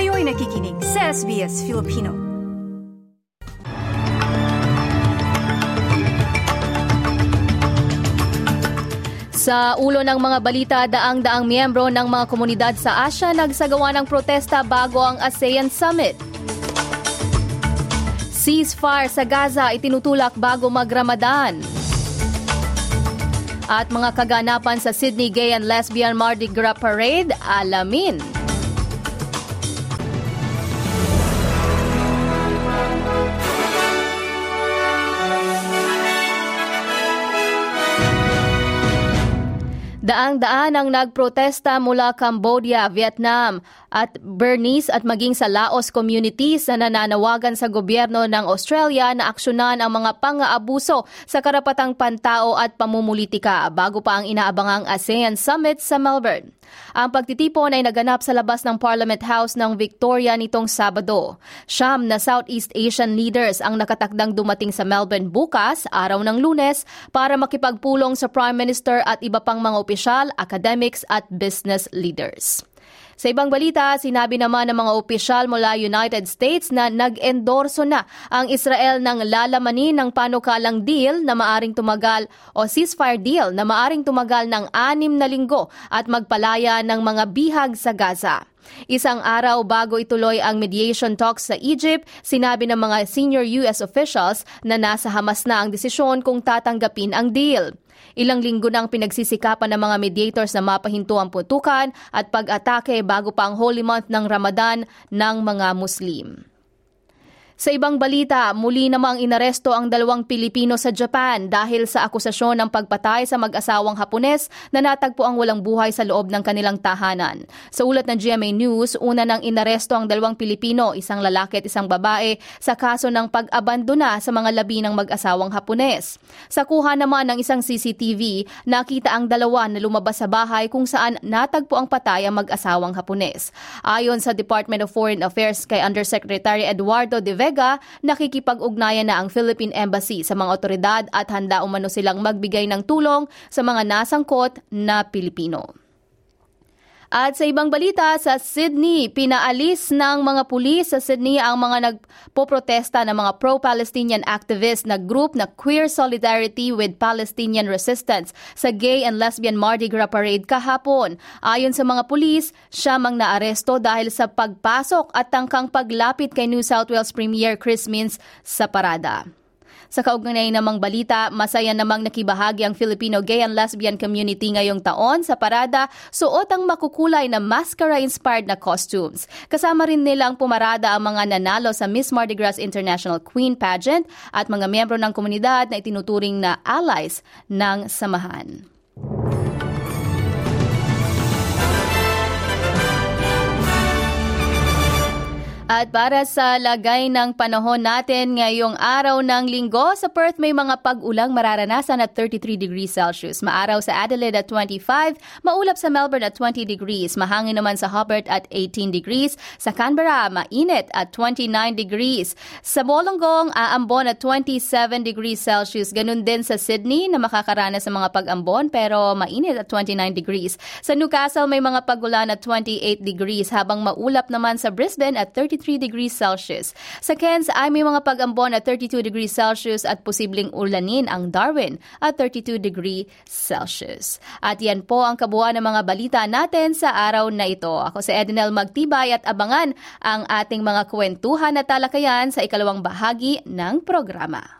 Kayo'y nakikinig sa SBS Filipino. Sa ulo ng mga balita, daang-daang miyembro ng mga komunidad sa Asia nagsagawa ng protesta bago ang ASEAN Summit. Ceasefire sa Gaza itinutulak bago mag-Ramadan. At mga kaganapan sa Sydney Gay and Lesbian Mardi Gras Parade, alamin. Daang-daan ang nagprotesta mula Cambodia, Vietnam at Bernice at maging sa Laos communities na nananawagan sa gobyerno ng Australia na aksyonan ang mga pang-aabuso sa karapatang pantao at pamumulitika bago pa ang inaabangang ASEAN Summit sa Melbourne. Ang pagtitipon ay naganap sa labas ng Parliament House ng Victoria nitong Sabado. Siyam na Southeast Asian leaders ang nakatakdang dumating sa Melbourne bukas, araw ng lunes, para makipagpulong sa Prime Minister at iba pang mga opisyal, academics at business leaders. Sa ibang balita, sinabi naman ng mga opisyal mula United States na nag-endorso na ang Israel ng lalamanin ng panukalang deal na maaring tumagal o ceasefire deal na maaring tumagal ng anim na linggo at magpalaya ng mga bihag sa Gaza. Isang araw bago ituloy ang mediation talks sa Egypt, sinabi ng mga senior U.S. officials na nasa Hamas na ang desisyon kung tatanggapin ang deal. Ilang linggo nang pinagsisikapan ng mga mediators na mapahinto ang putukan at pag-atake bago pa ang holy month ng Ramadan ng mga Muslim. Sa ibang balita, muli namang inaresto ang dalawang Pilipino sa Japan dahil sa akusasyon ng pagpatay sa mag-asawang Hapones na natagpo ang walang buhay sa loob ng kanilang tahanan. Sa ulat ng GMA News, una nang inaresto ang dalawang Pilipino, isang lalaki at isang babae, sa kaso ng pag-abandona sa mga labi ng mag-asawang Hapones. Sa kuha naman ng isang CCTV, nakita ang dalawa na lumabas sa bahay kung saan natagpo ang patay ang mag-asawang Hapones. Ayon sa Department of Foreign Affairs kay Undersecretary Eduardo De Vega, Ortega, nakikipag-ugnayan na ang Philippine Embassy sa mga otoridad at handa umano silang magbigay ng tulong sa mga nasangkot na Pilipino. At sa ibang balita, sa Sydney, pinaalis ng mga pulis sa Sydney ang mga nagpoprotesta ng mga pro-Palestinian activist na group na Queer Solidarity with Palestinian Resistance sa Gay and Lesbian Mardi Gras Parade kahapon. Ayon sa mga pulis, siya mang naaresto dahil sa pagpasok at tangkang paglapit kay New South Wales Premier Chris Minns sa parada. Sa kaugnay namang balita, masaya namang nakibahagi ang Filipino gay and lesbian community ngayong taon sa parada, suot ang makukulay na mascara-inspired na costumes. Kasama rin nilang pumarada ang mga nanalo sa Miss Mardi Gras International Queen Pageant at mga miyembro ng komunidad na itinuturing na allies ng samahan. At para sa lagay ng panahon natin ngayong araw ng linggo, sa Perth may mga pag-ulang mararanasan at 33 degrees Celsius. Maaraw sa Adelaide at 25, maulap sa Melbourne at 20 degrees, mahangin naman sa Hobart at 18 degrees, sa Canberra mainit at 29 degrees. Sa Bolongong, aambon at 27 degrees Celsius. Ganun din sa Sydney na makakaranas sa mga pag-ambon pero mainit at 29 degrees. Sa Newcastle may mga pag-ulan at 28 degrees habang maulap naman sa Brisbane at 33 33 degrees Celsius. Sa Cairns ay may mga pag-ambon at 32 degrees Celsius at posibleng ulanin ang Darwin at 32 degrees Celsius. At yan po ang kabuuan ng mga balita natin sa araw na ito. Ako si Ednel Magtibay at abangan ang ating mga kwentuhan at talakayan sa ikalawang bahagi ng programa.